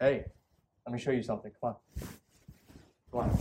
Hey, let me show you something. Come on. Come on.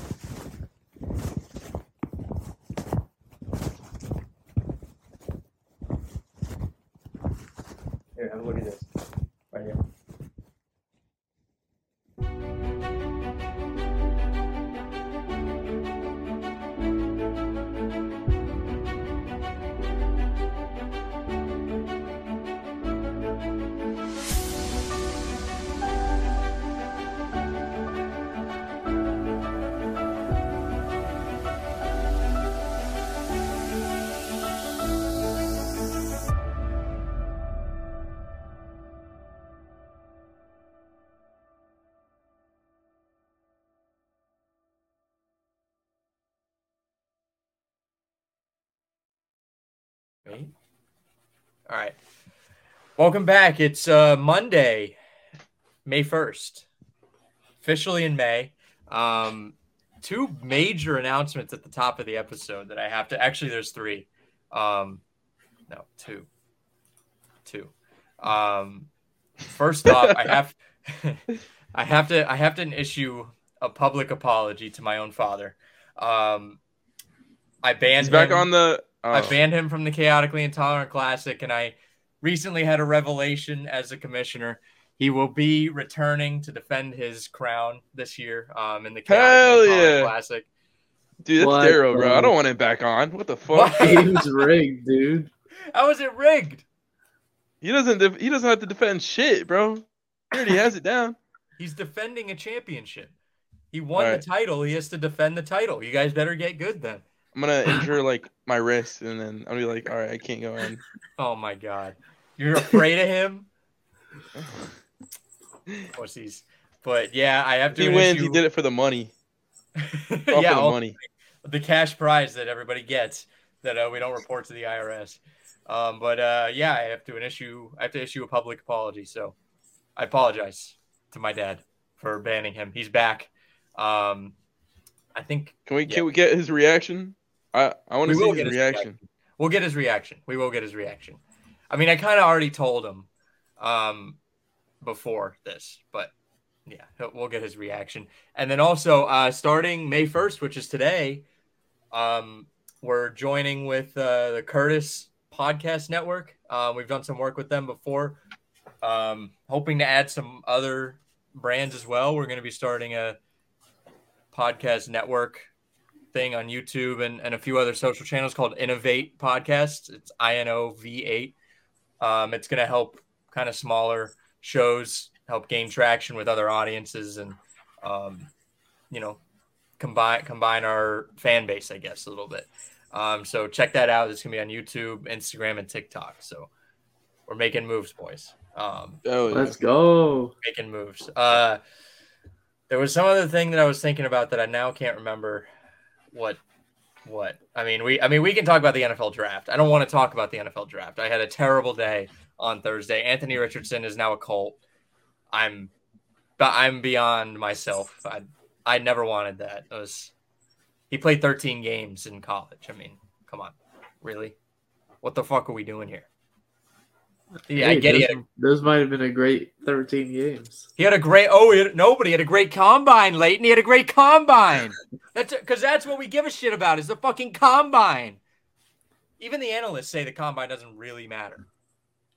Welcome back. It's uh, Monday, May 1st, officially in May. Um, two major announcements at the top of the episode that I have to actually, there's three. Um, no, two. Two. Um, first off, I have I have to I have to issue a public apology to my own father. Um, I banned He's back him- on the. I oh. banned him from the Chaotically Intolerant Classic, and I recently had a revelation as a commissioner. He will be returning to defend his crown this year um, in the Chaotically Hell yeah. Classic. Dude, that's What Daryl, bro. I don't want him back on. What the fuck? What? Game's rigged, dude. How is it rigged? He doesn't. Def- he doesn't have to defend shit, bro. He already has it down. He's defending a championship. He won Alright. the title. He has to defend the title. You guys better get good then. I'm gonna injure like my wrist, and then I'm gonna be like, all right, I can't go in. Oh my god. You're afraid of him? Pussies. But yeah, I have to he wins, he did it for the money. Yeah, for the money. the cash prize that everybody gets that uh, we don't report to the IRS. Um, but uh, yeah, I have to an issue. I have to issue a public apology. So I apologize to my dad for banning him. He's back. Um, I think Can we? Yeah. Can we get his reaction? I I want to see get his his reaction. We'll get his reaction. We will get his reaction. I mean, I kind of already told him um, before this, but yeah, we'll get his reaction. And then also, uh, starting May 1st, which is today, um, we're joining with uh, the Curtis Podcast Network. Uh, we've done some work with them before, um, hoping to add some other brands as well. We're going to be starting a podcast network thing on YouTube and, and a few other social channels called Inov8 Podcasts. It's I N O V 8. Um, it's going to help kind of smaller shows help gain traction with other audiences and, um, you know, combine combine our fan base, I guess, a little bit. Um, so check that out. It's going to be on YouTube, Instagram, and TikTok. So we're making moves, boys. Um, Oh. Let's go. making moves. Uh, there was some other thing that I was thinking about that I now can't remember. What? What? I mean, we. I mean, we can talk about the NFL draft. I don't want to talk about the NFL draft. I had a terrible day on Thursday. Anthony Richardson is now a Colt. I'm, but I'm beyond myself. I I never wanted that. It was. He played 13 games in college. I mean, come on, really? What the fuck are we doing here? Yeah, I Hey, get it. those, those might have been a great 13 games. He had a great. Oh, he had, nobody had a great combine, Lleyton. He had a great combine. That's because that's what we give a shit about is the fucking combine. Even the analysts say the combine doesn't really matter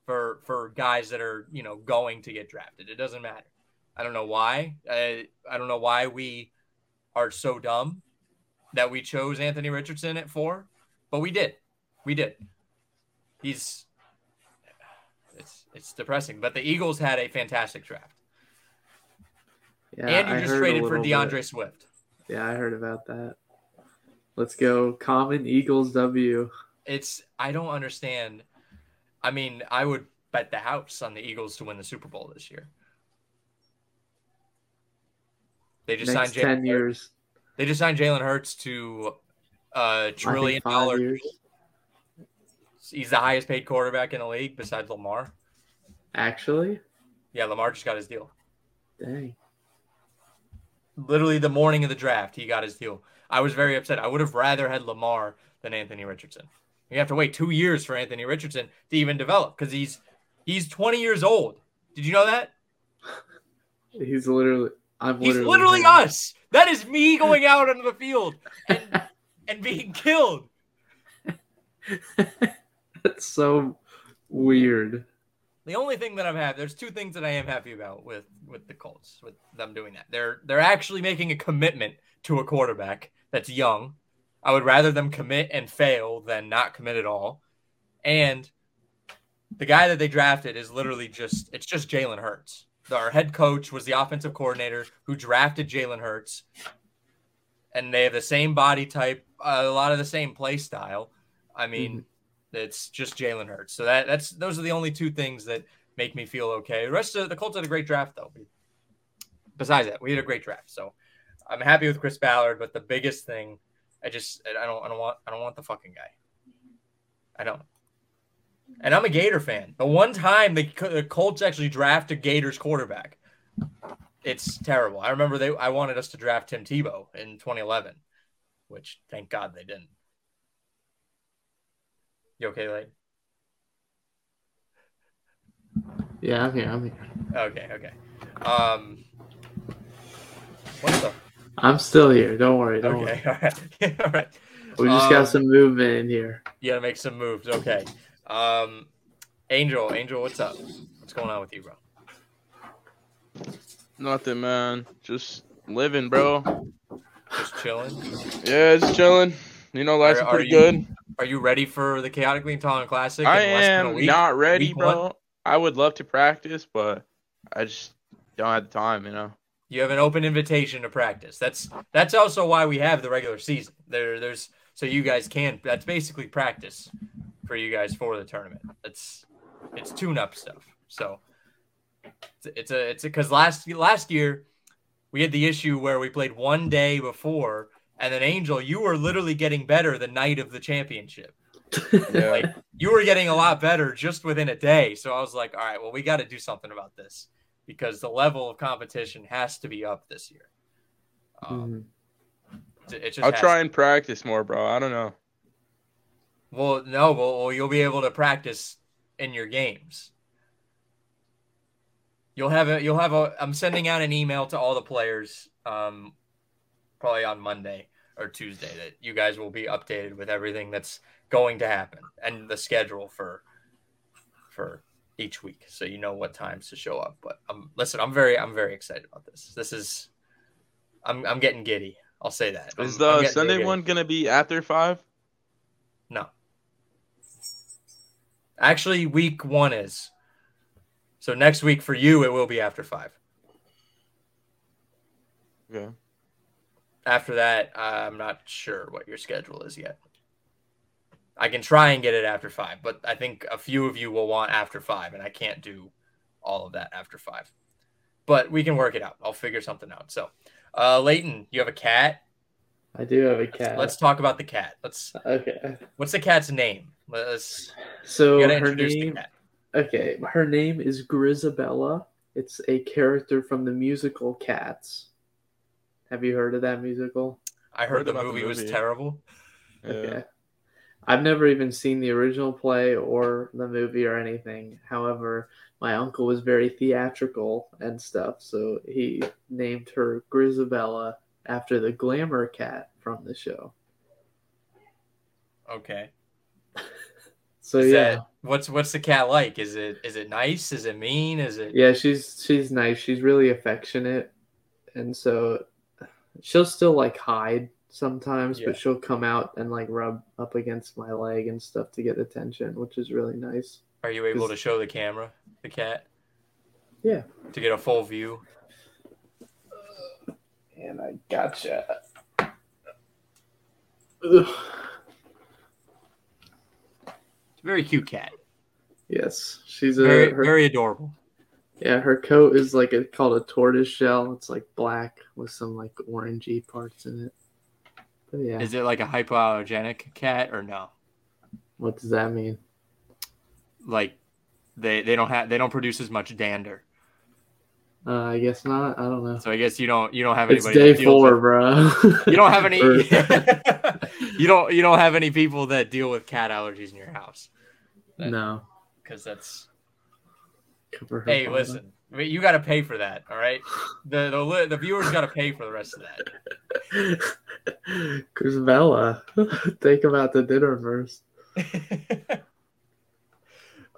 for for guys that are you know going to get drafted. It doesn't matter. I don't know why. I, I don't know why we are so dumb that we chose Anthony Richardson at four, but we did. We did. He's it's depressing. But the Eagles had a fantastic draft. Yeah, and you I just traded for D'Andre bit. Swift. Yeah, I heard about that. Let's go. Common Eagles W. It's I don't understand. I mean, I would bet the house on the Eagles to win the Super Bowl this year. They just Next signed Jalen 10 Hurts. years. They just signed Jalen Hurts to uh, a think trillion five dollar. years. He's the highest paid quarterback in the league besides Lamar. Actually? Yeah, Lamar just got his deal. Dang. Literally the morning of the draft, he got his deal. I was very upset. I would have rather had Lamar than Anthony Richardson. You have to wait two years for Anthony Richardson to even develop because he's he's 20 years old. Did you know that? He's literally. I'm He's literally. literally him. us. That is me going out onto the field and and being killed. That's so weird. The only thing that I'm happy there's two things that I am happy about with with the Colts with them doing that. They're they're actually making a commitment to a quarterback that's young. I would rather them commit and fail than not commit at all. And the guy that they drafted is literally just it's just Jalen Hurts. Our head coach was the offensive coordinator who drafted Jalen Hurts. And they have the same body type, a lot of the same play style. I mean, mm-hmm. It's just Jalen Hurts. So that that's those are the only two things that make me feel okay. The rest of the Colts had a great draft though. Besides that, we had a great draft. So I'm happy with Chris Ballard, but the biggest thing, I just I don't I don't want I don't want the fucking guy. I don't. And I'm a Gator fan. The one time the, the Colts actually drafted Gators quarterback, it's terrible. I remember they I wanted us to draft Tim Tebow in 2011, which thank God they didn't. You okay, Lane? Yeah, I'm here. I'm here. Okay, okay. Um, what the? I'm still here. Don't worry. Don't worry. Okay, all right, all right. We just Um, got some movement in here. You gotta make some moves. Okay. Um, Angel, Angel, what's up? What's going on with you, bro? Nothing, man. Just living, bro. Just chilling. Yeah, just chilling. You know, life's Are- are pretty you- good. Are you ready for the Chaotically Intolerant Classic? I in less than a am not ready, Week bro. one? I would love to practice, but I just don't have the time, you know. You have an open invitation to practice. That's that's also why we have the regular season. There, there's so you guys can. That's basically practice for you guys for the tournament. It's it's tune-up stuff. So it's it's a it's because last last year we had the issue where we played one day before, and then Angel, you were literally getting better the night of the championship. Yeah. Like you were getting a lot better just within a day. So I was like, all right, well, we got to do something about this because the level of competition has to be up this year. Um, Mhm. it- it just I'll try to. and practice more, bro. I don't know. Well, no, well, well, you'll be able to practice in your games. You'll have a. You'll have a. I'm sending out an email to all the players, um, probably on Monday or Tuesday, that you guys will be updated with everything that's going to happen and the schedule for, for each week, so you know what times to show up. But um, listen, I'm very, I'm very excited about this. This is, I'm, I'm getting giddy. I'll say that. Is I'm- I'm the Sunday giddy. one gonna be after five? No. Actually, week one is. So next week for you, it will be after five. Okay. After that, I'm not sure what your schedule is yet. I can try and get it after five, but I think a few of you will want after five, and I can't do all of that after five. But we can work it out. I'll figure something out. So, uh, Lleyton, you have a cat. I do have a cat. Let's talk about the cat. Let's. Okay. What's the cat's name? Let's. So her name. Okay, her name is Grizabella. It's a character from the musical Cats. Have you heard of that musical? I heard, Heard the about the movie was movie. terrible. Yeah. Okay. I've never even seen the original play or the movie or anything. However, my uncle was very theatrical and stuff, so he named her Grizabella after the glamour cat from the show. Okay. So Is yeah. that what's what's the cat like? Is it is it nice? Is it mean? Is it Yeah, she's she's nice. She's really affectionate, and so she'll still like hide sometimes, Yeah. but she'll come out and like rub up against my leg and stuff to get attention, which is really nice. are you able to show the camera the cat? Yeah. To get a full view. And I gotcha. Ugh. It's a very cute cat. Yes, she's a Very her, very adorable. Yeah. Her coat is like a, called a tortoise shell. It's like black with some like orangey parts in it. But yeah, Is it like a hypoallergenic cat or no? what does that mean? Like they they don't have they don't produce as much dander. Uh, I guess not. I don't know. So I guess you don't you don't have It's anybody. that day deals four, with- bro. You don't have any. You you don't you don't have any people that deal with cat allergies in your house No. because that's Cover her hey listen I mean, you got to pay for that all right? The the, the viewers got to pay for the rest of that. Grizabella, think about the dinner first.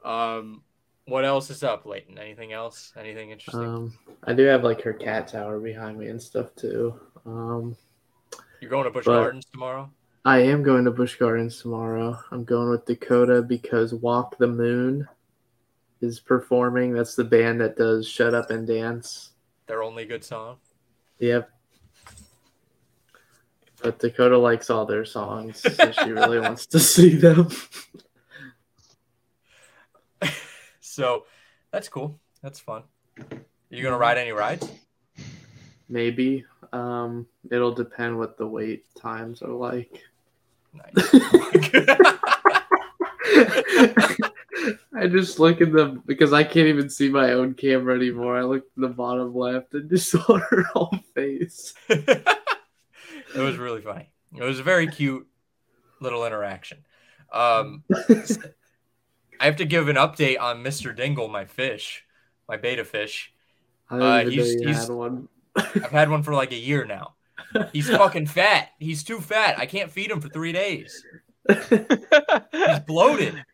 um what else is up Lleyton? Anything else? Anything interesting? Um, I do have like her cat tower behind me and stuff too. Um, you're going to Busch Gardens tomorrow? I am going to Busch Gardens tomorrow. I'm going with Dakota because Walk the Moon is performing. That's the band that does Shut Up and Dance. their only good song Yep. But Dakota likes all their songs, so she really wants to see them. so that's cool that's fun Are you gonna ride any rides Maybe. Um, it'll depend what the wait times are like. nice I just look at them because I can't even see my own camera anymore. I look at the bottom left and just saw her whole face. it was really funny. It was a very cute little interaction. Um, I have to give an update on Mr. Dingle, my fish, my betta fish. Uh, he's- he's- had one. I've had one for like a year now. He's fucking fat. He's too fat. I can't feed him for three days. He's bloated.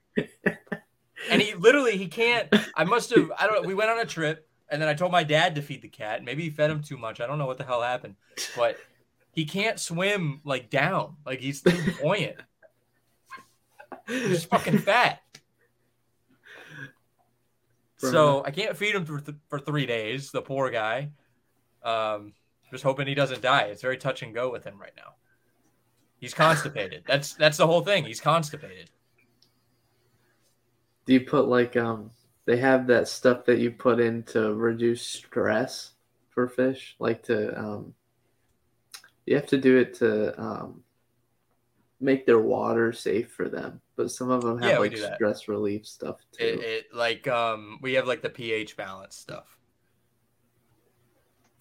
And he literally he can't. I must have. I don't. know. We went on a trip, and then I told my dad to feed the cat. Maybe he fed him too much. I don't know what the hell happened, but he can't swim like down. Like he's too buoyant. He's fucking fat. So I can't feed him for, th- for three days. The poor guy. Um, just hoping he doesn't die. It's very touch and go with him right now. He's constipated. That's that's the whole thing. He's constipated. Do you put like um? They have that stuff that you put in to reduce stress for fish, like to um. You have to do it to um. Make their water safe for them, but some of them have Yeah, like that. stress relief stuff too. It, it like um we have like the pH balance stuff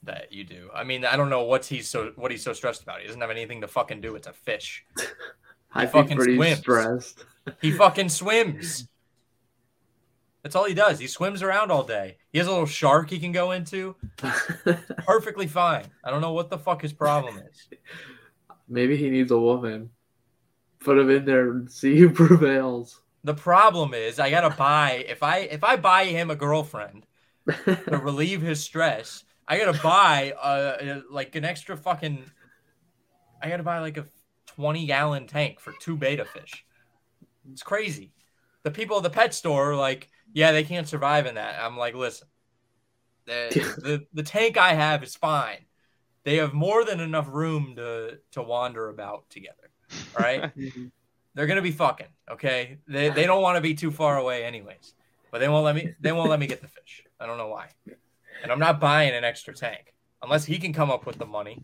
that you do. I mean, I don't know what's he's so what he's so stressed about. He doesn't have anything to fucking do. It's a fish. I'd fucking be pretty swims. stressed. He fucking swims. That's all he does. He swims around all day. He has a little shark he can go into. Perfectly fine. I don't know what the fuck his problem is. Maybe he needs a woman. Put him in there and see who prevails. The problem is I gotta buy if I if I buy him a girlfriend to relieve his stress, I gotta buy uh like an extra fucking. I gotta buy like a twenty gallon tank for two betta fish. It's crazy. The people at the pet store are like, yeah, they can't survive in that. I'm like, listen, the the, the tank I have is fine. They have more than enough room to to wander about together. All right mm-hmm. they're gonna be fucking okay they, they don't want to be too far away anyways but they won't let me they won't let me get the fish i don't know why and i'm not buying an extra tank unless he can come up with the money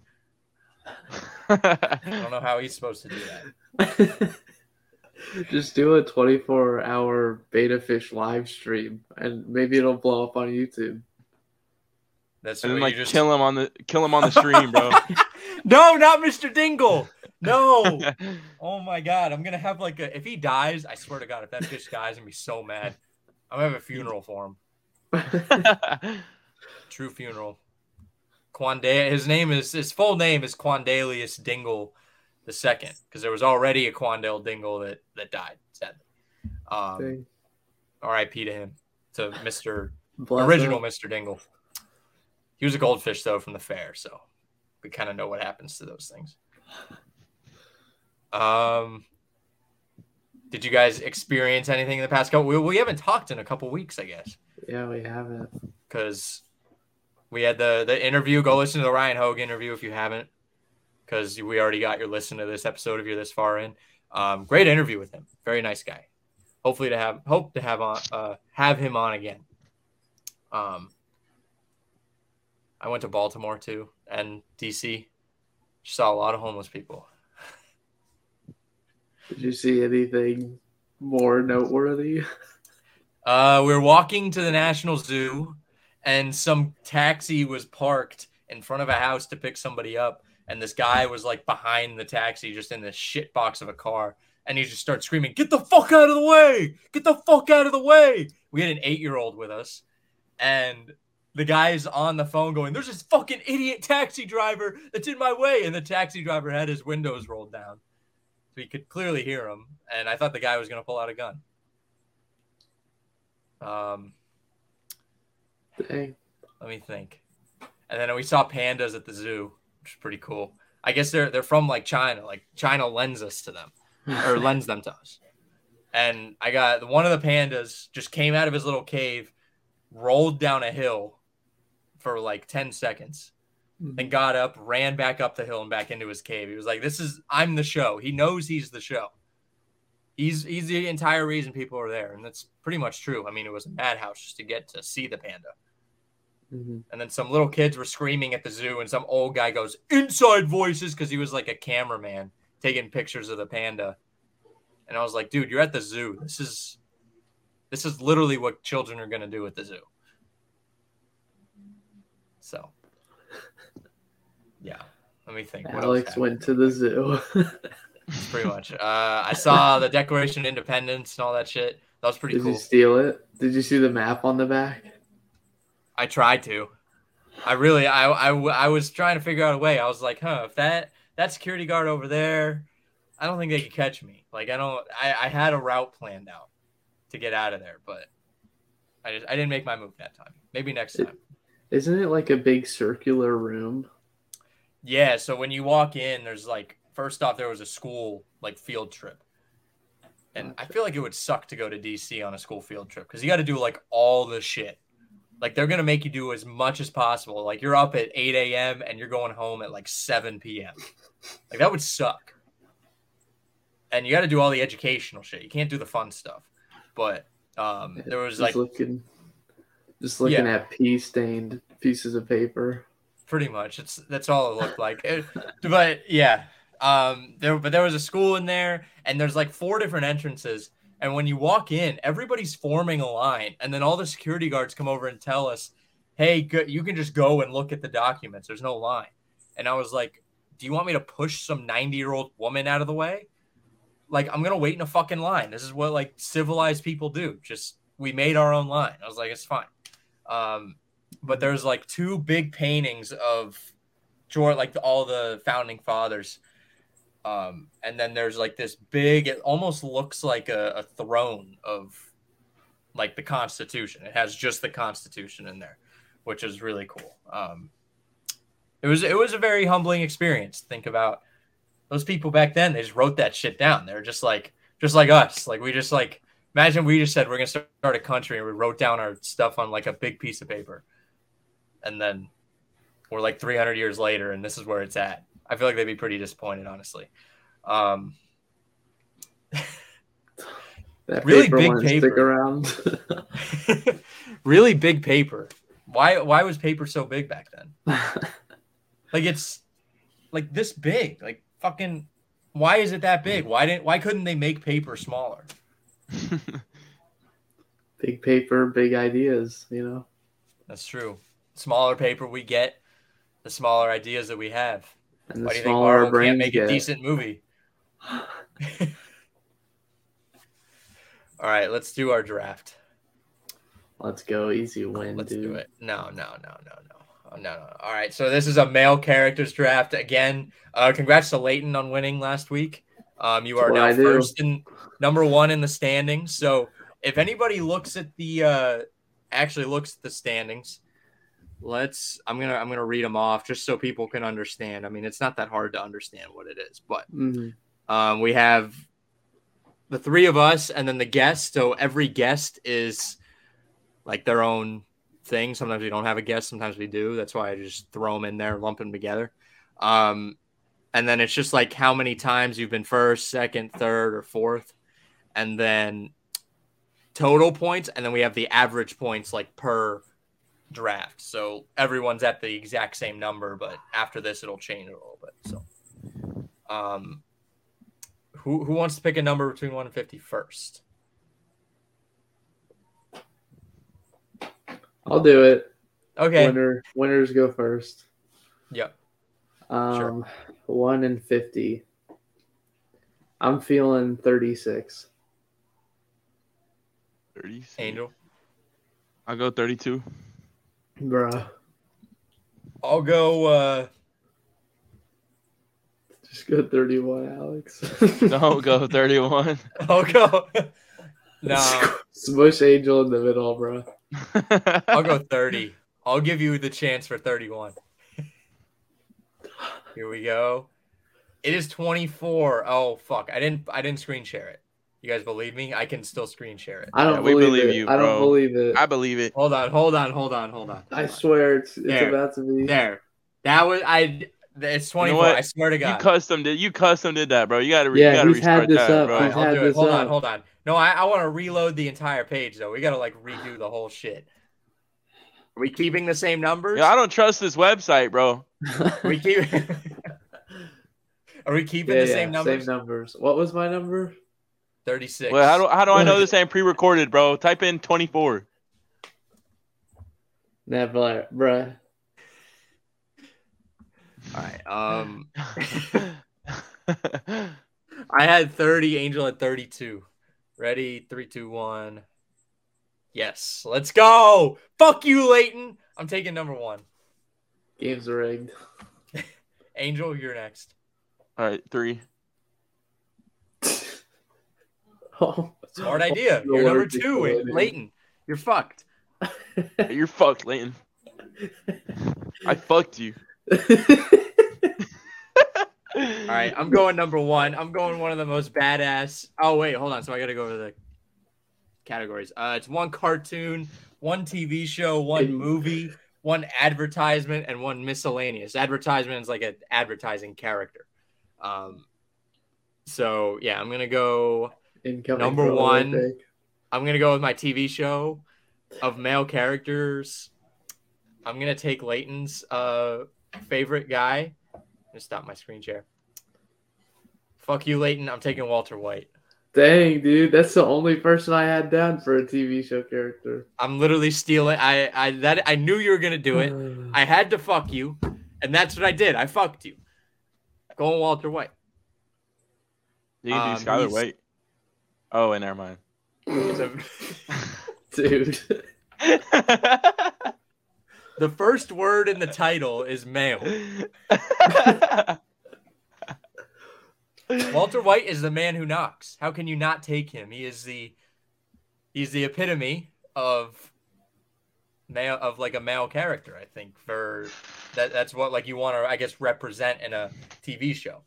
i don't know how he's supposed to do that Just do a 24 hour betta fish live stream and maybe it'll blow up on YouTube. that's and what then like just kill him on the kill him on the stream, bro. no not mr dingle no oh my god i'm gonna have like a if he dies i swear to god if that fish dies i'm gonna be so mad i'm gonna have a funeral for him true funeral. Quanda, his name is his full name is Quandalius Dingle the second, because there was already a Quandale Dingle that that died. Sadly, um, R.I.P. to him, to Mister original. Mister Dingle. He was a goldfish though from the fair, so we kind of know what happens to those things. Um, did you guys experience anything in the past couple? We, we haven't talked in a couple weeks, I guess Yeah, we haven't. because we had the the interview. Go listen to the Ryan Hogue interview if you haven't, because we already got your listen to this episode if you're this far in. Um, great interview with him. Very nice guy. Hopefully to have hope to have on uh, have him on again. Um, I went to Baltimore too and DC. Saw a lot of homeless people. Did you see anything more noteworthy? Uh, we were walking to the National Zoo, and some taxi was parked in front of a house to pick somebody up. And this guy was like behind the taxi, just in this shit box of a car, and he just starts screaming, "Get the fuck out of the way! Get the fuck out of the way!" We had an eight year old with us, and the guy's on the phone going, "There's this fucking idiot taxi driver that's in my way," and the taxi driver had his windows rolled down, so he could clearly hear him. And I thought the guy was gonna pull out a gun. Um, Dang. let me think. And then we saw pandas at the zoo, which is pretty cool. I guess they're they're from like China. Like China lends us to them hmm. or lends them to us. And I got one of the pandas just came out of his little cave, rolled down a hill for like 10 seconds, hmm. and got up, ran back up the hill and back into his cave. He was like, This is I'm the show. He knows he's the show. He's he's the entire reason people are there. And that's pretty much true. I mean, it was a madhouse just to get to see the panda. Mhm. And then some little kids were screaming at the zoo, and some old guy goes, Inside voices, because he was like a cameraman taking pictures of the panda. And I was like, dude, you're at the zoo. This is this is literally what children are gonna do at the zoo. So yeah. Let me think. What Alex went to the zoo. pretty much. Uh, I saw the Declaration of Independence and all that shit. That was pretty Did cool. Did you steal it? Did you see the map on the back? I tried to. I really, I, I, I was trying to figure out a way. I was like, huh, if that that security guard over there, I don't think they could catch me. Like, I don't. I, I had a route planned out to get out of there, but I just I didn't make my move that time. Maybe next time. Isn't it like a big circular room? Yeah. So when you walk in, there's like first off, there was a school like field trip. And I feel like it would suck to go to DC on a school field trip because you got to do like all the shit. Like they're gonna make you do as much as possible. Like you're up at 8 a.m. and you're going home at like 7 p.m. Like that would suck. And you got to do all the educational shit. You can't do the fun stuff. But um, there was just like looking, just looking Yeah. at pea stained pieces of paper. pretty much it's that's all it looked like It- but yeah um there but there was a school in there and there's like four different entrances and when you walk in everybody's forming a line and then all the security guards come over and tell us hey good you can just go and look at the documents. There's no line. And i was like do you want me to push some 90 year old woman out of the way? Like i'm gonna wait in a fucking line. This is what like civilized people do. Just we made our own line. I was like it's fine. Um but there's like two big paintings of George, like all the founding fathers. Um, and then there's like this big, it almost looks like a, a throne of like the Constitution. It has just the Constitution in there, which is really cool. Um, it was it was a very humbling experience. Think about those people back then. They just wrote that shit down. They're just like just like us. Like we just like imagine we just said we're gonna start a country and we wrote down our stuff on like a big piece of paper and then we're like 300 years later and this is where it's at i feel like they'd be pretty disappointed honestly um That Really big paper. around. really big paper why why was paper so big back then like it's like this big like fucking why is it that big why didn't why couldn't they make paper smaller big paper, big ideas. You know. that's true smaller paper we get the smaller ideas that we have And why the do you think Marvel can't make a decent movie all right let's do our draft Let's go, easy win, Let's dude. do it. No, no, no, no, no. Oh, no, no. All right. So this is a male characters draft again. Uh, congrats to Lleyton on winning last week. Um, you are now first in number one in the standings. So if anybody looks at the uh, actually looks at the standings, let's. I'm gonna I'm gonna read them off just so people can understand. I mean, it's not that hard to understand what it is, but Mhm. um, we have the three of us and then the guest. So every guest is like their own thing. Sometimes we don't have a guest, sometimes we do. That's why I just throw them in there, lump them together. Um, and then it's just like how many times you've been first, second, third, or fourth, and then total points. And then we have the average points like per draft. So everyone's at the exact same number, but after this, it'll change a little bit. So, um, who who wants to pick a number between one and fifty first? I'll do it. Okay. Winner, winners go first. Yep. Um, one and fifty. I'm feeling thirty-six. 30. Angel. I'll go 32. Bruh, I'll go. uh just go thirty-one, Alex. Don't go 31. I'll go. no, Smush Angel in the middle, bro. I'll go 30. I'll give you the chance for 31. Here we go. It is 24. Oh fuck. I didn't I didn't screen share it. You guys believe me? I can still screen share it. I don't Yeah, we believe, believe it. you, I don't believe it. I believe it. Hold on, hold on, hold on, hold on. I swear it's it's There. about to be. There. That was I it's 24. what? I swear to God. You custom did you custom did that, bro. You gotta, Yeah, you gotta he's had restart this that, up. bro. All right, He's I'll had do it. this Hold on, hold on. No, I, I want to reload the entire page though. We gotta like redo the whole shit. Are we keeping the same numbers? Yeah, I don't trust this website, bro. Are we keep Are we keeping Yeah, the same yeah, numbers? Same numbers. What was my number? 36. Well, how do how do I know this ain't pre-recorded, bro? Type in 24. Never, bruh. All right. Um I had 30, Angel at 32. Ready? Three, two, one. Yes. Let's go. Fuck you, Lleyton. I'm taking number one. Game's rigged. Angel, you're next. All right, three. oh. Oh smart idea. You're You're number two, to it, Lleyton. You're fucked. You're fucked, Lleyton. I fucked you. All right, I'm going number one. I'm going one of the most badass. Oh wait, hold on. So I got to go over the categories. Uh, it's one cartoon, one TV show, one movie, one advertisement, and one miscellaneous. Advertisement is like an advertising character. Um, so yeah, I'm gonna go. Incoming Number one. I'm gonna go with my TV show of male characters. I'm gonna take Lleyton's uh favorite guy. I'm gonna stop my screen share. Fuck you, Lleyton. I'm taking Walter White. Dang, dude, that's the only person I had down for a TV show character. I'm literally stealing. I I that I knew you were gonna do it. I had to fuck you, and that's what I did. I fucked you. Going Walter White. You can Um, do Skyler White. Oh, wait, never mind. Dude. the first word in the title is male. Walter White is the man who knocks. How can you not take him? He is the he's the epitome of male of like a male character, I think. For that that's what like you want to I guess represent in a TV show.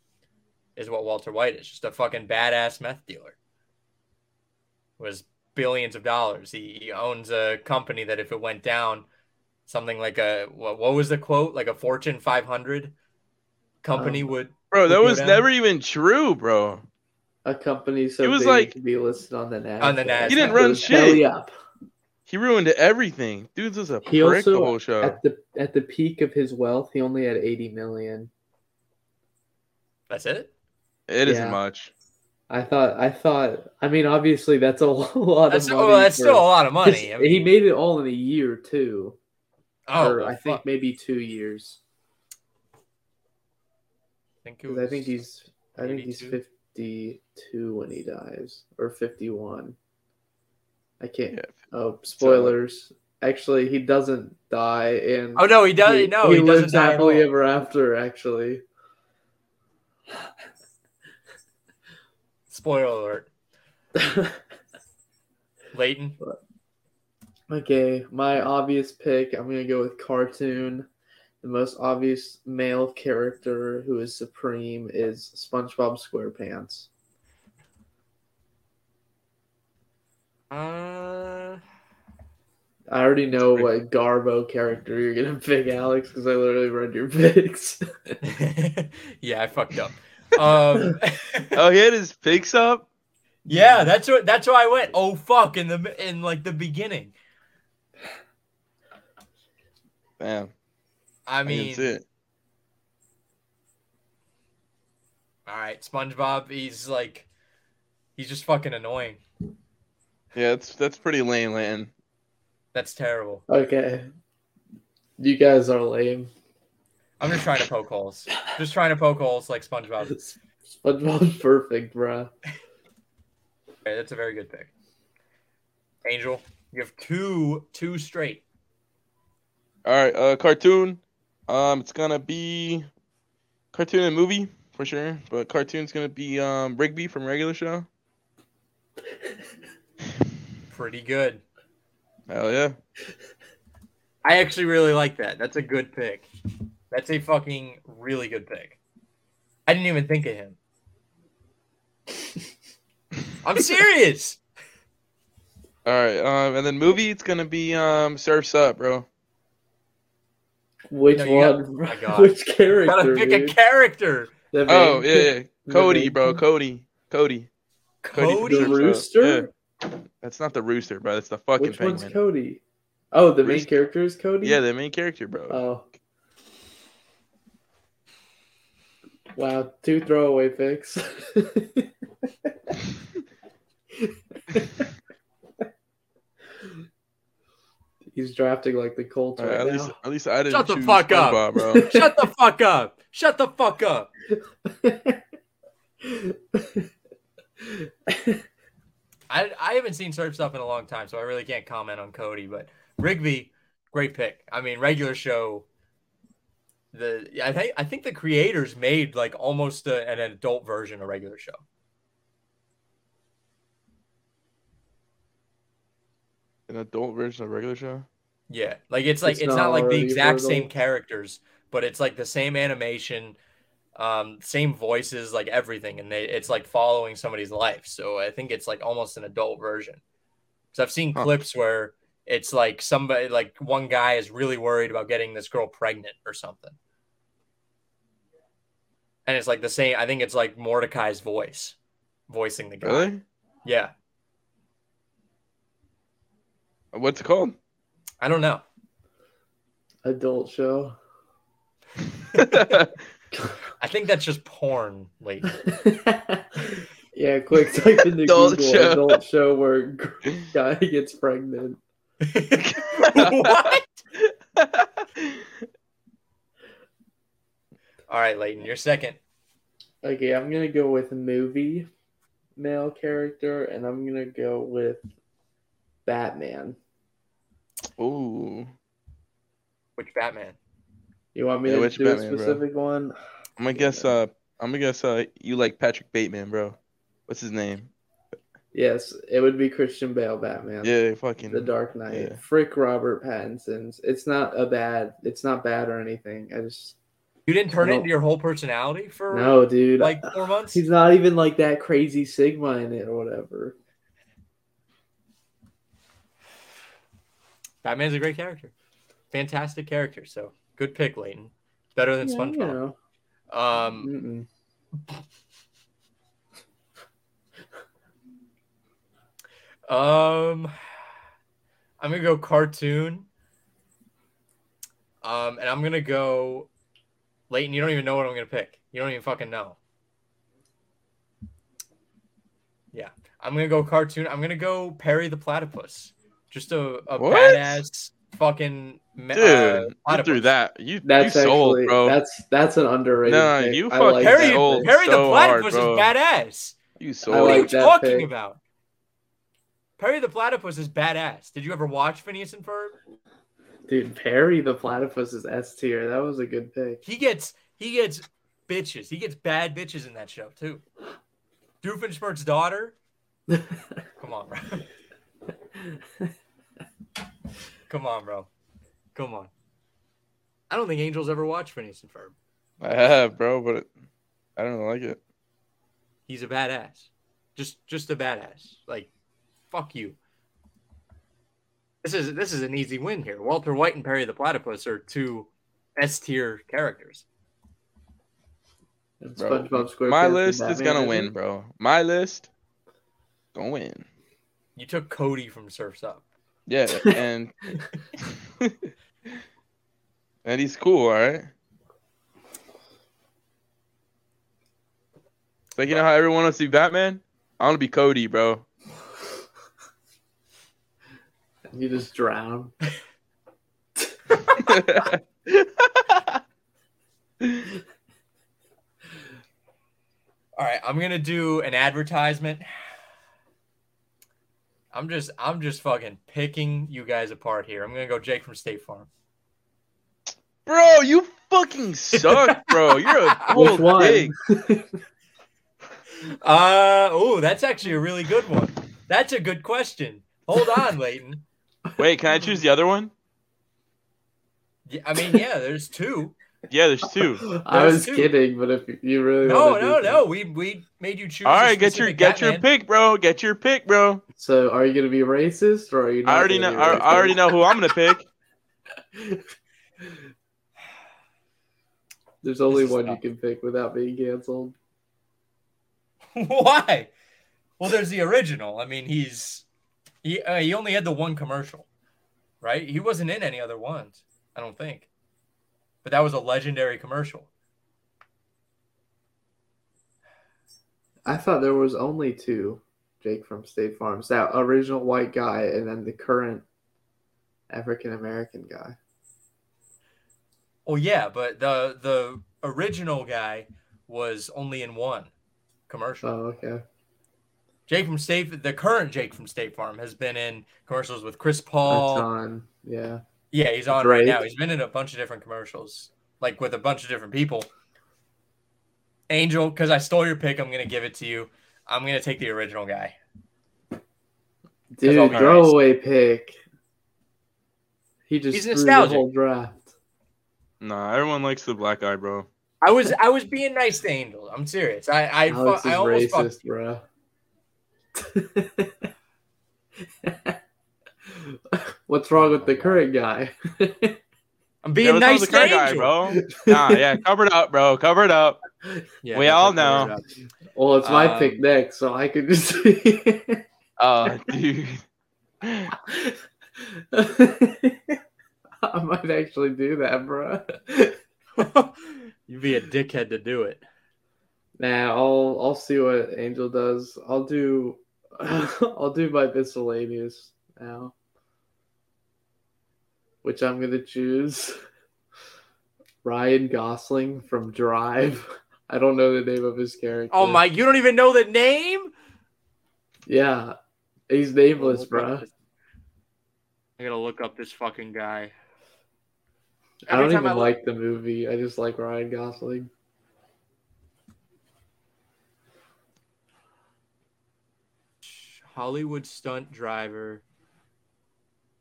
Is what Walter White is. Just a fucking badass meth dealer. Was billions of dollars. He, he owns a company that if it went down, something like a what, what was the quote? Like a Fortune 500 company Um, would bro, that Would go was down. never even true, bro. A company so He was big like- it could be listed on the NASDAQ. On the NASDAQ. He didn't run shit. up. He ruined everything. Dude's just a He prick the also whole show. at the at the peak of his wealth, he only had 80 million. That's it. It isn't much. I thought I thought I mean obviously that's a lot That's of money. well, that's for- still a lot of money. I he made it all in a year too. oh, or well, I think maybe two years. I think, it 'Cause was, I think he's I think he's 52 when he dies or 51. I can't. Yeah. Oh, spoilers. Actually, he doesn't die in. Oh no, he does. he, no, he, he, lives doesn't die at happily ever after. Actually, Spoiler alert. Lleyton. okay. My obvious pick. I'm gonna go with cartoon. The most obvious male character who is supreme is SpongeBob SquarePants. Uh, I already know what Garbo character you're gonna pick, Alex, because I literally read your picks. yeah, I fucked up. Um, Oh, he had his picks up. yeah, that's what. That's why I went. Oh fuck! In the in like the beginning. Damn. I I mean, that's it. all right, SpongeBob. He's like, he's just fucking annoying. Yeah, that's that's pretty lame, Lanton. That's terrible. okay. You guys are lame. I'm just trying to poke holes. Just trying to poke holes like SpongeBob. SpongeBob's perfect, bruh. Okay, that's a very good pick. Angel, you have two two straight. All right, uh, cartoon. Um, it's gonna be cartoon and movie for sure, but cartoon's gonna be um Rigby from Regular Show. Pretty good. Hell yeah. I actually really like that. That's a good pick. That's a fucking really good pick. I didn't even think of him. I'm serious. All right, um, and then movie, it's gonna be um Surfs Up, bro. Which No, you got- one? oh. Which character? Gotta pick a character. The Oh yeah, yeah. Cody, main- bro, Cody, Cody. Cody Cody. The rooster? yeah. That's not the rooster, bro. That's the fucking Which one's. Cody? Oh, the main character is Cody. Yeah, the main character, bro. Oh. Wow, two throwaway picks. He's drafting like the Colts All right, right, at now. least, at least I didn't Shut the fuck up. SpongeBob, bro. Shut the fuck up. Shut the fuck up. I, I haven't seen Surf's Up in a long time, so I really can't comment on Cody. But Rigby, great pick. I mean, regular show. The I think I think the creators made like almost a, an adult version of regular show. An adult version of regular show. Yeah, like it's like It's it's, not not, like the exact same adults. characters, but it's like the same animation, um, same voices, like everything, and they it's like following somebody's life. So I think it's like almost an adult version. So I've seen Huh. clips where it's like somebody like one guy is really worried about getting this girl pregnant or something. And it's like the same I think it's like Mordecai's voice voicing the guy. Really? Yeah. What's it called? I don't know. Adult show. I think that's just porn, like yeah, quick type into Adult Google show. adult show where guy gets pregnant. what? All right, Leighton, you're second. Okay, I'm gonna go with movie male character, and I'm gonna go with Batman. Ooh, Which Batman? You want me Yeah, to which do Batman, a bro? specific one? I'm gonna guess. Uh, I'm gonna guess. Uh, you like Patrick Bateman, bro? What's his name? Yes, it would be Christian Bale Batman. Yeah, fucking. The Dark Knight. yeah. Frick Robert Pattinson's. It's not a bad. It's not bad or anything. I just You didn't turn it into your whole personality for no, dude. like four months. He's not even like that crazy Sigma in it or whatever. Batman's a great character, fantastic character. So good pick, Lleyton. Better than Yeah, you SpongeBob. know. Um, um, I'm gonna go cartoon. Um, and I'm gonna go. Lleyton, you don't even know what I'm gonna pick. You don't even fucking know. Yeah, I'm gonna go cartoon. I'm gonna go Perry the Platypus. Just a, a What? badass fucking me- Dude, uh, you threw that. You That's you sold, actually bro. that's that's an underrated. Nah, pick. you fucking like Perry, sold. Perry the so hard, Platypus bro. is badass. you I sold. What are like you that talking pick. about? Perry the Platypus is badass. Did you ever watch Phineas and Ferb? Dude, Perry the Platypus is S tier. That was a good pick. He gets he gets bitches. He gets bad bitches in that show too. Doofenshmirtz's daughter. Come on, bro. Come on, bro. Come on. I don't think Angels ever watched Phineas and Ferb. I have, bro, but it, I don't like it. He's a badass. Just just a badass. Like, fuck you. This is this is an easy win here. Walter White and Perry the Platypus are two S tier characters. Bro, My list is gonna win, think. bro. My list gonna win. You took Cody from Surfs Up. Yeah, and and he's cool, all right. It's like you know how everyone wants to be Batman. I want to be Cody, bro. You just drown. All right, I'm gonna do an advertisement. I'm just I'm just fucking picking you guys apart here. I'm gonna go Jake from State Farm. Bro, you fucking suck, bro. You're a Which cold one? pig. Uh oh, that's actually a really good one. That's a good question. Hold on, Lleyton. Wait, can I choose the other one? Yeah, I mean, yeah, there's two. Yeah, there's two. I was two. kidding, but if you really No, wanna no, that- no. We we made you choose. All right, get your specific get your pick, bro. Get your pick, bro. So, are you gonna be racist, or are you? Not I already know. gonna be I, I already know who I'm gonna pick. There's only This is one you can pick without being canceled. Why? Well, there's the original. I mean, he's he uh, he only had the one commercial, right? He wasn't in any other ones. I don't think. But that was a legendary commercial. I thought there was only two. Jake from State Farms, that original white guy, and then the current African American guy. Oh yeah, but the the original guy was only in one commercial. Oh, okay. Jake from State, the current Jake from State Farm, has been in commercials with Chris A Paul. ton. Yeah. Yeah, he's on right now. He's been in a bunch of different commercials, like with a bunch of different people. Angel, because I stole your pick, I'm gonna give it to you. I'm gonna take the original guy. Dude, I'll throwaway pick. He just He's threw nostalgic. the whole draft. Nah, everyone likes the black guy, bro. I was I was being nice to Angel. I'm serious. I I, fu- Alex is I almost fucked racist, bro. What's wrong with the current guy? I'm being what's wrong nice to current guy, bro. Nah, yeah, cover it up, bro. Cover it up. Yeah, We all know. cover it well, it's my Um, pick next, so I could just. Oh, dude. I might actually do that, bro. You'd be a dickhead to do it. Nah, I'll I'll see what Angel does. I'll do I'll do my miscellaneous now. Which I'm gonna choose Ryan Gosling from Drive. I don't know the name of his character. Oh my! You don't even know the name. Yeah. He's nameless, bro. I gotta look up this fucking guy. I don't Every time even look- like the movie. I just like Ryan Gosling. Hollywood stunt driver.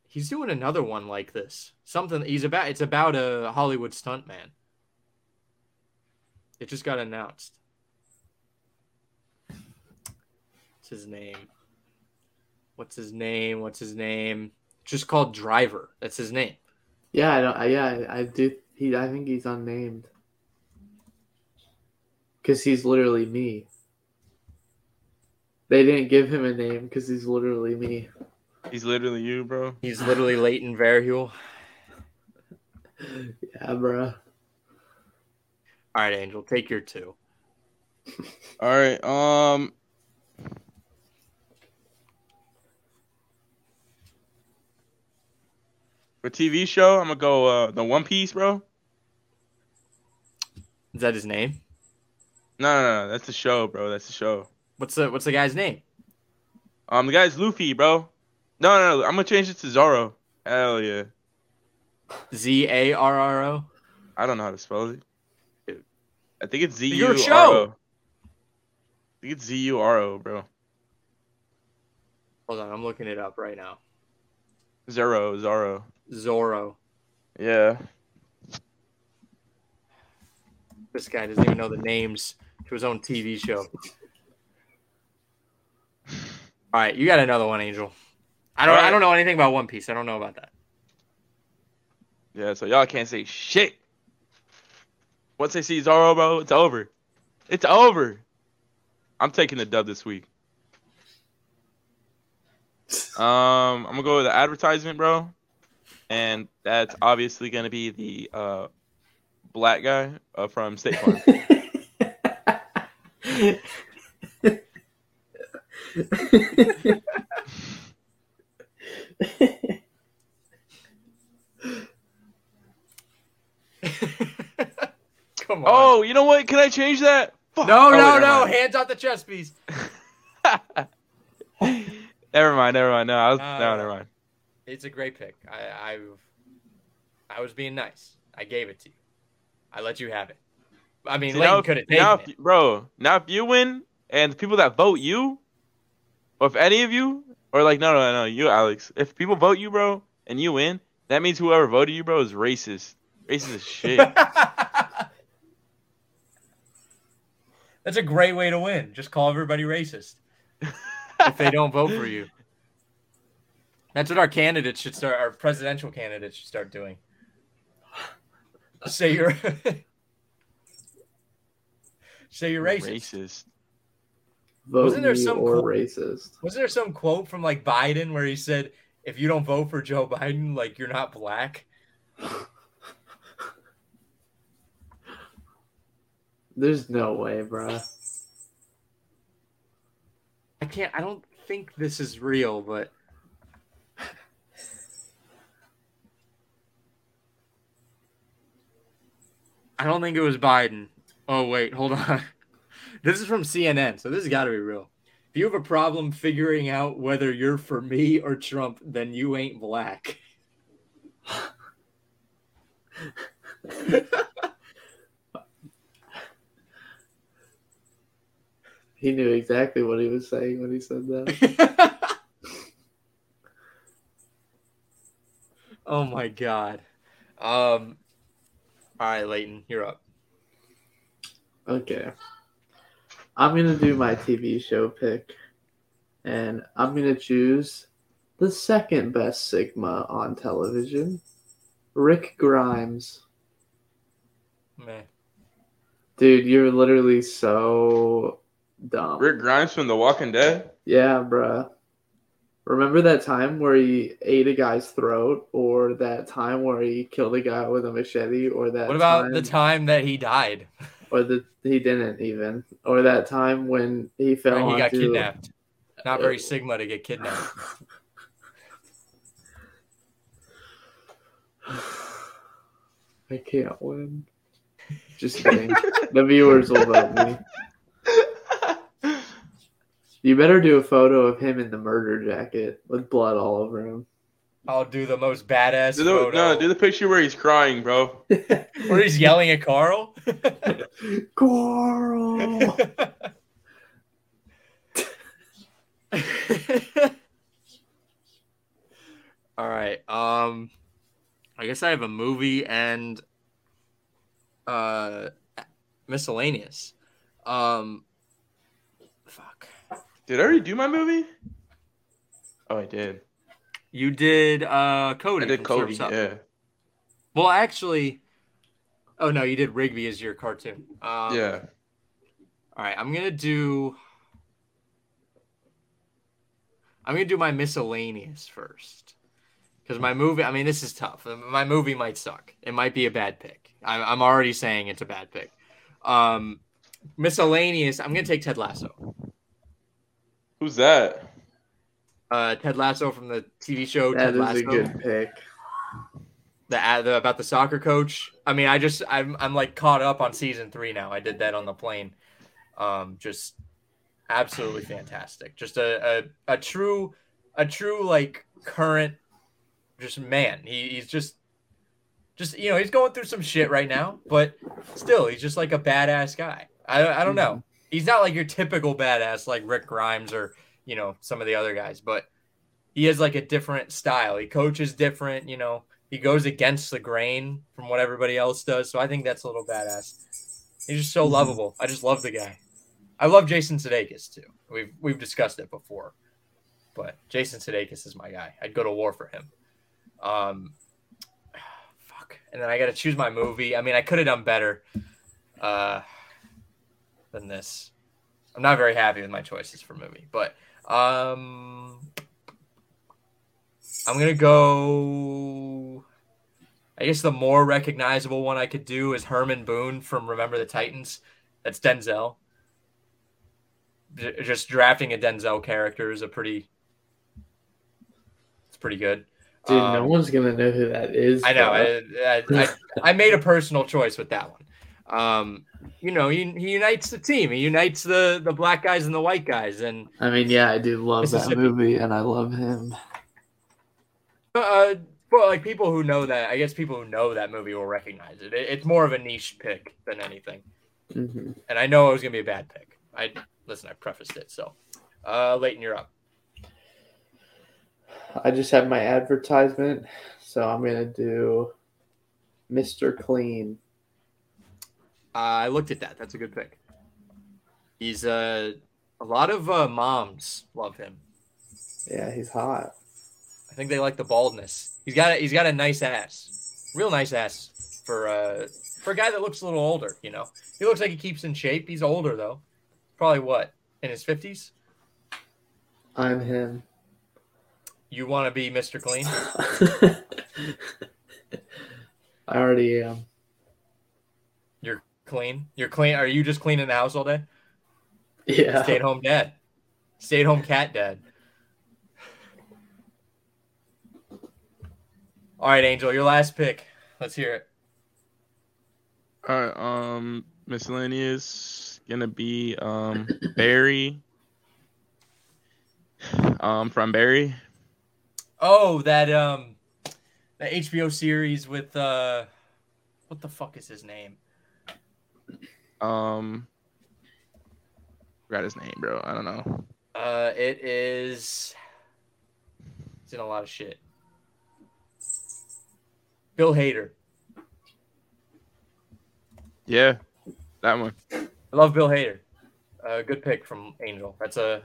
He's doing another one like this. Something he's about it's about a Hollywood stunt man. It just got announced. What's his name? What's his name? What's his name? Just called Driver. That's his name. Yeah, I don't, I, yeah, I- I do. He, I think he's unnamed. Because he's literally me. They didn't give him a name because he's literally me. He's literally you, bro. He's literally Lleyton Verhule. Yeah, bro. All right, Angel, take your two. All right. Um. For TV show, I'm gonna go uh the One Piece, bro. Is that his name? No, no, no, that's the show, bro. That's the show. What's the What's the guy's name? Um, the guy's Luffy, bro. No, no, no. I'm gonna change it to Zoro. Hell yeah. Z A R R O. I don't know how to spell it. I think it's Z U Your show. Think it's Z U R O, bro. Hold on, I'm looking it up right now. Zoro, Zoro. Zorro. Yeah. This guy doesn't even know the names to his own TV show. All right, you got another one, Angel. I don't. All I don't know anything about One Piece. I don't know about that. Yeah, so y'all can't say shit. Once they see Zoro, bro, it's over. It's over. I'm taking the dub this week. Um, I'm gonna go with the advertisement, bro, and that's obviously gonna be the uh black guy uh, from State Farm. Come on. Oh, you know what? Can I change that? Fuck. no, Oh, no, no! mind. Hands off the chess piece. never mind, never mind. No, I was, Uh, no, never mind. It's a great pick. I, I, I was being nice. I gave it to you. I let you have it. I mean, See, now if- could have now taken if- it. bro. Now if you win, and the people that vote you, or if any of you, or like no, no, no, you, Alex. If people vote you, bro, and you win, that means whoever voted you, bro, is racist. Racist as shit. That's a great way to win. Just call everybody racist if they don't vote for you. That's what our candidates should start. Our presidential candidates should start doing. Say you're. say you're racist. Racist. Vote Wasn't there some or cool- racist. Wasn't there some quote from like Biden where he said, "If you don't vote for Joe Biden, like you're not black." There's no way, bruh. I can't. I don't think this is real, but I don't think it was Biden. Oh wait, hold on. This is from CNN, so this has got to be real. If you have a problem figuring out whether you're for me or Trump, then you ain't black. He knew exactly what he was saying when he said that. oh my god. Um. All right, Lleyton, you're up. Okay. I'm going to do my TV show pick. And I'm going to choose the second best Sigma on television Rick Grimes. Man. Dude, you're literally so dumb. Rick Grimes from The Walking Dead. Yeah, bruh. Remember that time where he ate a guy's throat, or that time where he killed a guy with a machete, or that What about time, the time that he died? or the he didn't even, or that time when he fell Or he got kidnapped. Not very uh, Sigma to get kidnapped. I can't win. Just kidding. the viewers will vote me. You better do a photo of him in the murder jacket with blood all over him. I'll do the most badass Do the, photo. no, do the picture where he's crying, bro. Where he's yelling at Carl. Coral. All right. Um, I guess I have a movie and uh miscellaneous. Um, fuck. Did I already do my movie? Oh, I did. You did uh Cody. I did Cody. Yeah. Well, actually, oh no, you did Rigby as your cartoon. Um, yeah. All right, I'm gonna do. I'm gonna do my miscellaneous first, because my movie. I mean, this is tough. My movie might suck. It might be a bad pick. I'm, I'm already saying it's a bad pick. Um, miscellaneous. I'm gonna take Ted Lasso. Who's that? Uh, Ted Lasso from the TV show That Ted is Lasso. a good pick. The, the about the soccer coach. I mean, I just I'm I'm like caught up on season three now. I did that on the plane. Um, just absolutely fantastic. Just a a, a true a true like current just man. He, he's just just you know he's going through some shit right now, but still he's just like a badass guy. I I don't know. He's not like your typical badass like Rick Grimes or you know some of the other guys, but he has like a different style. He coaches different. You know he goes against the grain from what everybody else does. So I think that's a little badass. He's just so Mhm. lovable. I just love the guy. I love Jason Sudeikis too. We've we've discussed it before, but Jason Sudeikis is my guy. I'd go to war for him. Um, fuck. And then I got to choose my movie. I mean, I could have done better uh, than this. I'm not very happy with my choices for movie, but um, I'm gonna go. I guess the more recognizable one I could do is Herman Boone from Remember the Titans. That's Denzel. J- Just drafting a Denzel character is a pretty. It's pretty good. Dude, no Um, one's gonna know who that is. I know. I, I, I, I made a personal choice with that one. Um, you know, he, he unites the team. He unites the the black guys and the white guys, and I mean, yeah, I do love that movie, and I love him. uh, but like people who know that, I guess people who know that movie will recognize it. it it's more of a niche pick than anything. hmm And I know it was gonna be a bad pick. I listen. I prefaced it, so uh, Lleyton, you're up. I just have my advertisement, so I'm gonna do Mr. Clean. Uh, I looked at that. That's a good pick. He's uh, a lot of uh, moms love him. Yeah, he's hot. I think they like the baldness. He's got a, he's got a nice ass, real nice ass for uh for a guy that looks a little older. You know, he looks like he keeps in shape. He's older though, probably what in his fifties. I'm him. You want to be Mr. Clean? I already am. You're clean. You're clean. Are you just cleaning the house all day? Yeah. Stay at home dad. Stay at home cat dad. All right, Angel, your last pick. Let's hear it. All right, um, miscellaneous gonna be um Barry. Um, from Barry. Oh, that um, that HBO series with uh, what the fuck is his name? Um, forgot his name, bro. I don't know. Uh, it is. It's in a lot of shit. Bill Hader. Yeah, that one. I love Bill Hader. Uh, good pick from Angel. That's a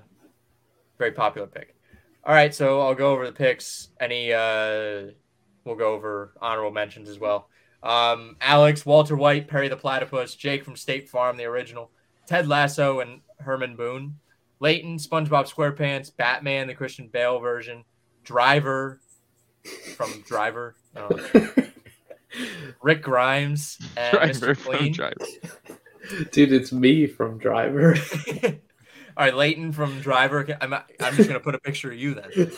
very popular pick. All right, so I'll go over the picks. Any, uh, we'll go over honorable mentions as well. Um, Alex, Walter White, Perry the Platypus, Jake from State Farm, the original, Ted Lasso, and Herman Boone. Lleyton, SpongeBob SquarePants, Batman, the Christian Bale version, Driver from Driver, uh, Rick Grimes, and Driver Mr. from Clean. Driver. Dude, it's me from Driver. All right, Lleyton from Driver. I'm, I'm just gonna put a picture of you then.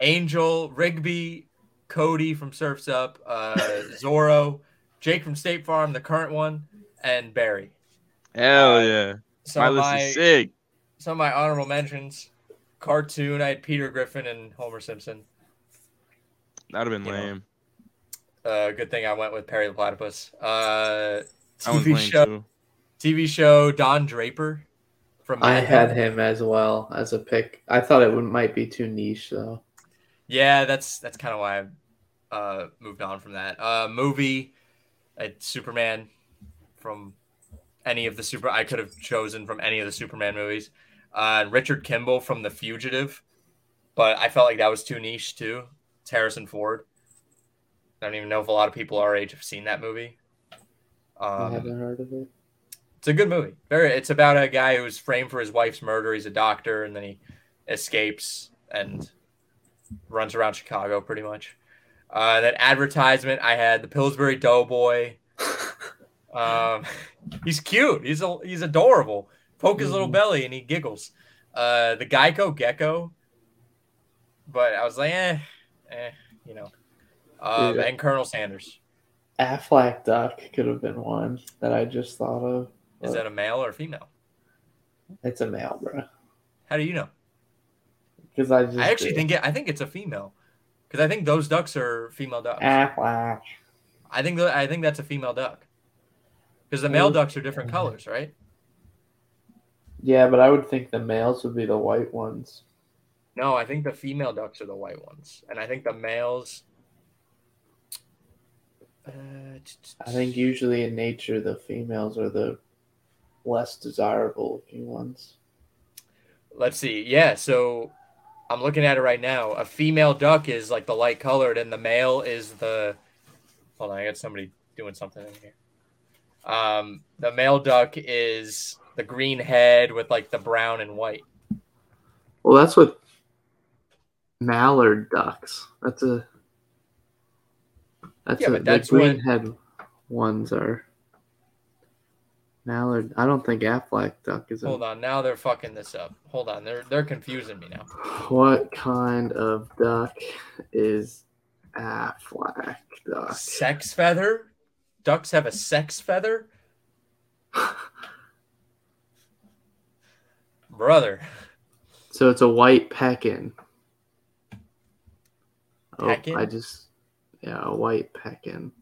Angel, Rigby, Cody from Surf's Up, uh, Zoro, Jake from State Farm, the current one, and Barry. Hell yeah. Some My list my is sick. some of my honorable mentions: cartoon. I had Peter Griffin and Homer Simpson. That'd have been You know, lame. Uh, good thing I went with Perry the Platypus. Uh, TV show. too. TV show. Don Draper. From I Mad had him as well as a pick. I thought it would, might be too niche though. Yeah, that's that's kind of why I uh, moved on from that. Uh, movie, uh, Superman from any of the super I could have chosen from any of the Superman movies. Uh, Richard Kimball from The Fugitive, but I felt like that was too niche too. It's Harrison Ford. I don't even know if a lot of people our age have seen that movie. I Um, haven't heard of it. it's a good movie. Very. It's about a guy who's framed for his wife's murder. He's a doctor, and then he escapes and runs around Chicago pretty much. Uh, that advertisement I had the Pillsbury Doughboy. Um, he's cute. He's a, he's adorable. Poke his little Mhm. belly and he giggles. Uh, the Geico Gecko. But I was like, eh, eh, you know. Um, and Colonel Sanders. Aflac Duck could have been one that I just thought of. Is that a male or a female? It's a male, bro. How do you know? Because I just I actually did. think it. I think it's a female, because I think those ducks are female ducks. Aflac. I think I think that's a female duck, because the male ducks are different colors, right? Yeah, but I would think the males would be the white ones. No, I think the female ducks are the white ones, and I think the males. Uh, I think usually in nature the females are the less desirable looking ones. Let's see. Yeah, so I'm looking at it right now. A female duck is like the light colored, and the male is the. Hold on, I got somebody doing something in here. Um, the male duck is the green head with like the brown and white. Well, that's what mallard ducks. That's a that's Yeah, a, but that's the green what- head ones are mallard. I don't think Aflac duck is. A, Hold on, now they're fucking this up. Hold on, they're they're confusing me now. What kind of duck is Aflac duck? Sex feather, ducks have a sex feather? Brother. So it's a white pekin. Oh, I just yeah, a white pekin.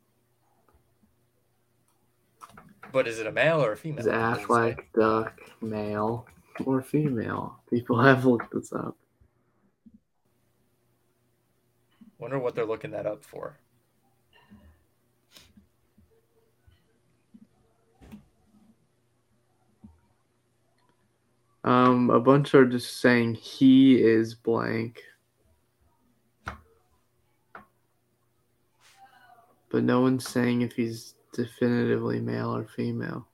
But is it a male or a female? Is It doesn't say. Aflac duck male or female? People have looked this up. Wonder what they're looking that up for. Um, a bunch are just saying he is blank. But no one's saying if he's definitively male or female.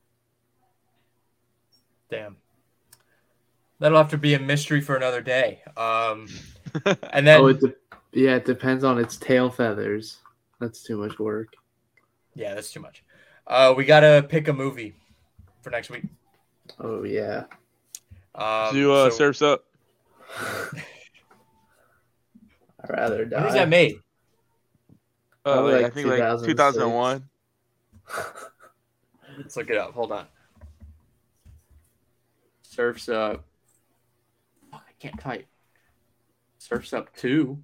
Damn. That'll have to be a mystery for another day. Um, and then oh, it de- yeah, it depends on its tail feathers. That's too much work. yeah, that's too much. Uh, we gotta pick a movie for next week. Oh yeah. Um, Do uh, so- Surf's up. I'd rather die. when was that made? Uh, Probably like, I think like 2001. Let's look it up. Hold on. Surf's up. Oh, I can't type. Surf's up two.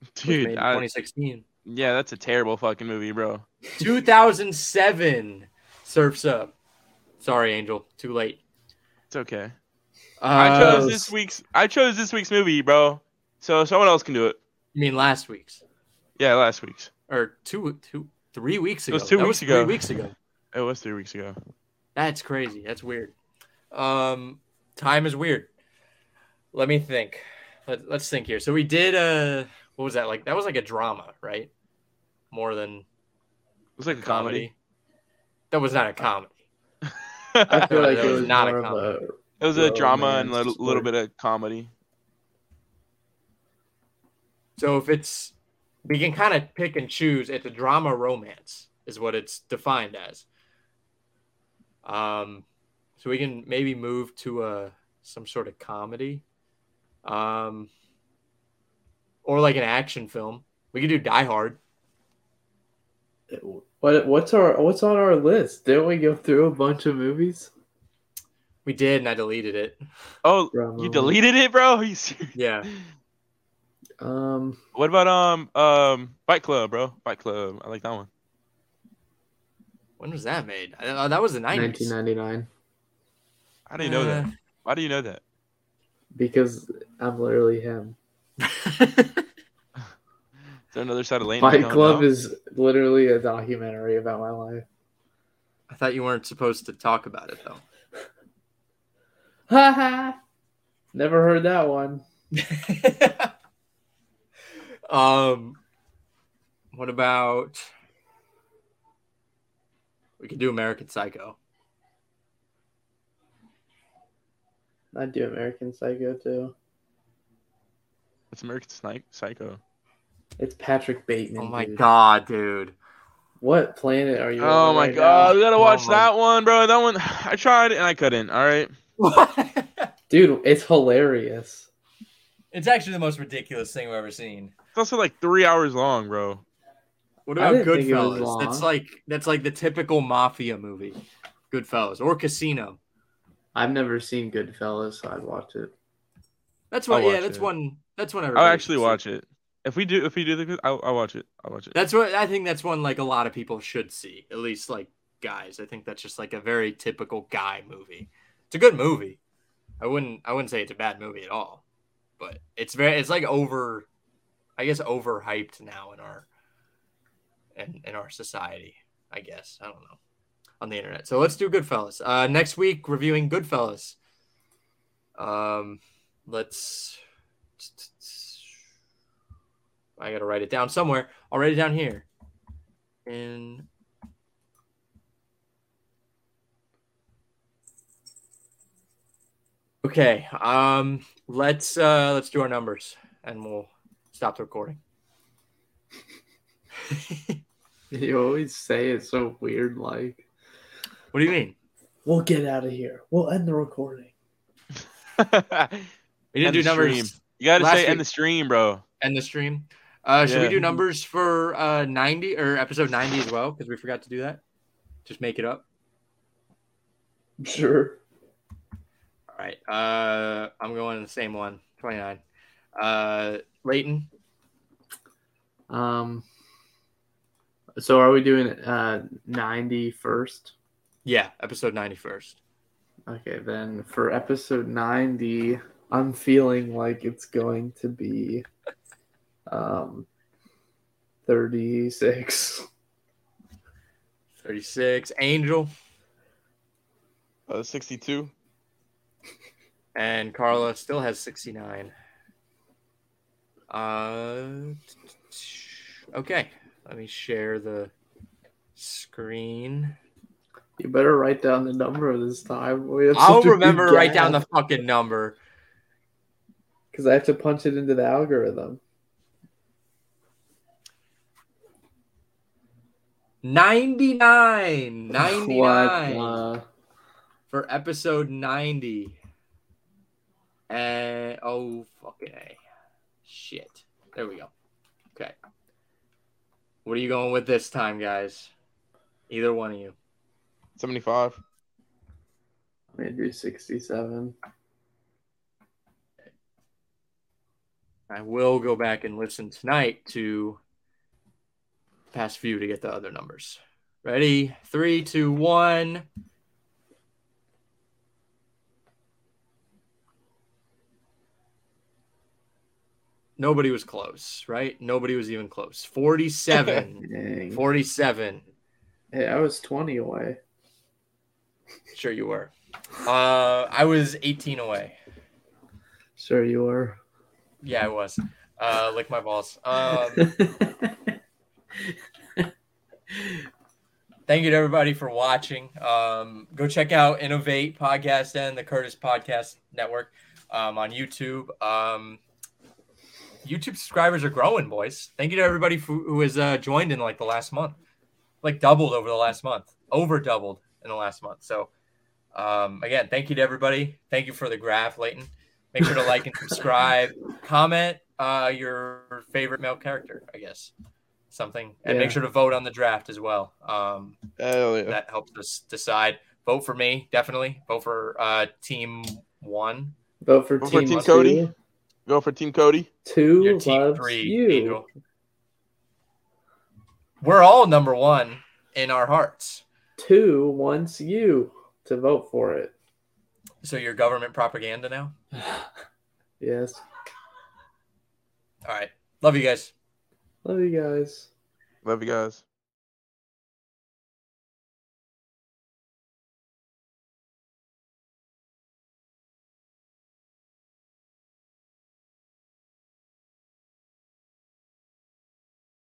was made Dude, I, 2016. yeah, that's a terrible fucking movie, bro. 2007. Surfs up. Sorry, Angel. Too late. It's okay. Uh, I chose this week's. I chose this week's movie, bro. So someone else can do it. You mean last week's Yeah, last week's. or two, two, three weeks ago. It was two That weeks three ago. weeks ago. It was three weeks ago. That's crazy. That's weird. Um, time is weird. Let me think. Let, let's think here. So we did uh what was that like? That was like a drama, right? More than It was like a comedy. comedy. That was not a comedy. I feel like it was was not a comedy. a It was a drama and a little, little bit of comedy. So if it's we can kind of pick and choose. It's a drama romance is what it's defined as. Um, so we can maybe move to a some sort of comedy, um, or like an action film. We could do Die Hard. What what's our what's on our list? Didn't we go through a bunch of movies? We did, and I deleted it. Oh, Drama. you deleted it, bro? Are you serious? Yeah, Um, What about um um Fight Club, bro? Fight Club. I like that one. when was that made? Uh, that was the nineties. 1999. How do you know that? Why do you know that? Because I'm literally him. Is there another side of lane? Fight Club is literally a documentary about my life. I thought you weren't supposed to talk about it though. Ha ha! Never heard that one. um, what about we could do American Psycho? I'd do American Psycho too. It's American Psycho. It's Patrick Bateman. Oh my dude. god, dude! What planet are you Oh on my right god, we gotta watch my- that one, bro. That one I tried and I couldn't. All right. Dude, it's hilarious. it's actually the most ridiculous thing I've ever seen. It's also like three hours long, bro. What about didn't it Goodfellas? That's like that's like the typical mafia movie. Goodfellas or Casino. I've never seen Goodfellas, so I'd watch it. That's I'll. Yeah, that's it. one. That's one. I'll actually should see. watch it. If we do, if we do the, I'll, I'll watch it. I'll watch it. That's what I think. That's one like a lot of people should see. At least like guys. I think that's just like a very typical guy movie. It's a good movie. I wouldn't. I wouldn't say it's a bad movie at all. But it's very. It's like over. I guess overhyped now in our. In in our society, I guess I don't know, on the internet. So let's do Goodfellas. Uh, next week reviewing Goodfellas. Um, let's. I gotta write it down somewhere. I'll write it down here. In Okay. Um let's uh let's do our numbers and we'll stop the recording. You always say it so weird, like, what do you mean? we'll get out of here. We'll end the recording. We didn't End do numbers stream. You gotta Last say end the stream, bro. end the stream. Uh, should we do numbers for uh 90 or episode 90 as well? Because we forgot to do that. Just make it up. Sure. All right. Uh, I'm going in the same one. 29. Uh, Lleyton. Um. So are we doing uh 90 first? Yeah, episode 91st. Okay, then for episode 90, I'm feeling like it's going to be um 36. 36. Angel Uh, 62. and Carla still has 69. Uh, okay. Let me share the screen. You better write down the number this time. I'll such a big remember to write down the fucking number. because I have to punch it into the algorithm. 99. 99 What, uh, for episode 90. And oh fucking A. Shit. There we go. Okay. What are you going with this time, guys? Either one of you. 75. maybe 67. I will go back and listen tonight to past few to get the other numbers. Ready? Three, two, one. Nobody was close, right? Nobody was even close. 47. 47. Hey, I was 20 away. Sure you were. Uh, I was 18 away. Sure you were. Yeah, I was. Uh, lick my balls. Um, thank you to everybody for watching. Um, go check out Inov8 Podcast and the Curtis Podcast Network um, on YouTube. Um, YouTube subscribers are growing, boys. Thank you to everybody who, has uh, joined in like the last month, like doubled over the last month, over doubled in the last month. So, um, again, thank you to everybody. Thank you for the graph, Lleyton. Make sure to like and subscribe, comment uh, your favorite male character, I guess, something, and Yeah. make sure to vote on the draft as well. Um, Hell yeah. that helps us decide. Vote for me, definitely. Vote for uh, team one, Vote for Vote for team, Team. Cody. Go for Team Cody. Two your team loves three, you. Angel. We're all number one in our hearts. Two wants you to vote for it. So you're government propaganda now. Yes. All right, love you guys. Love you guys. Love you guys.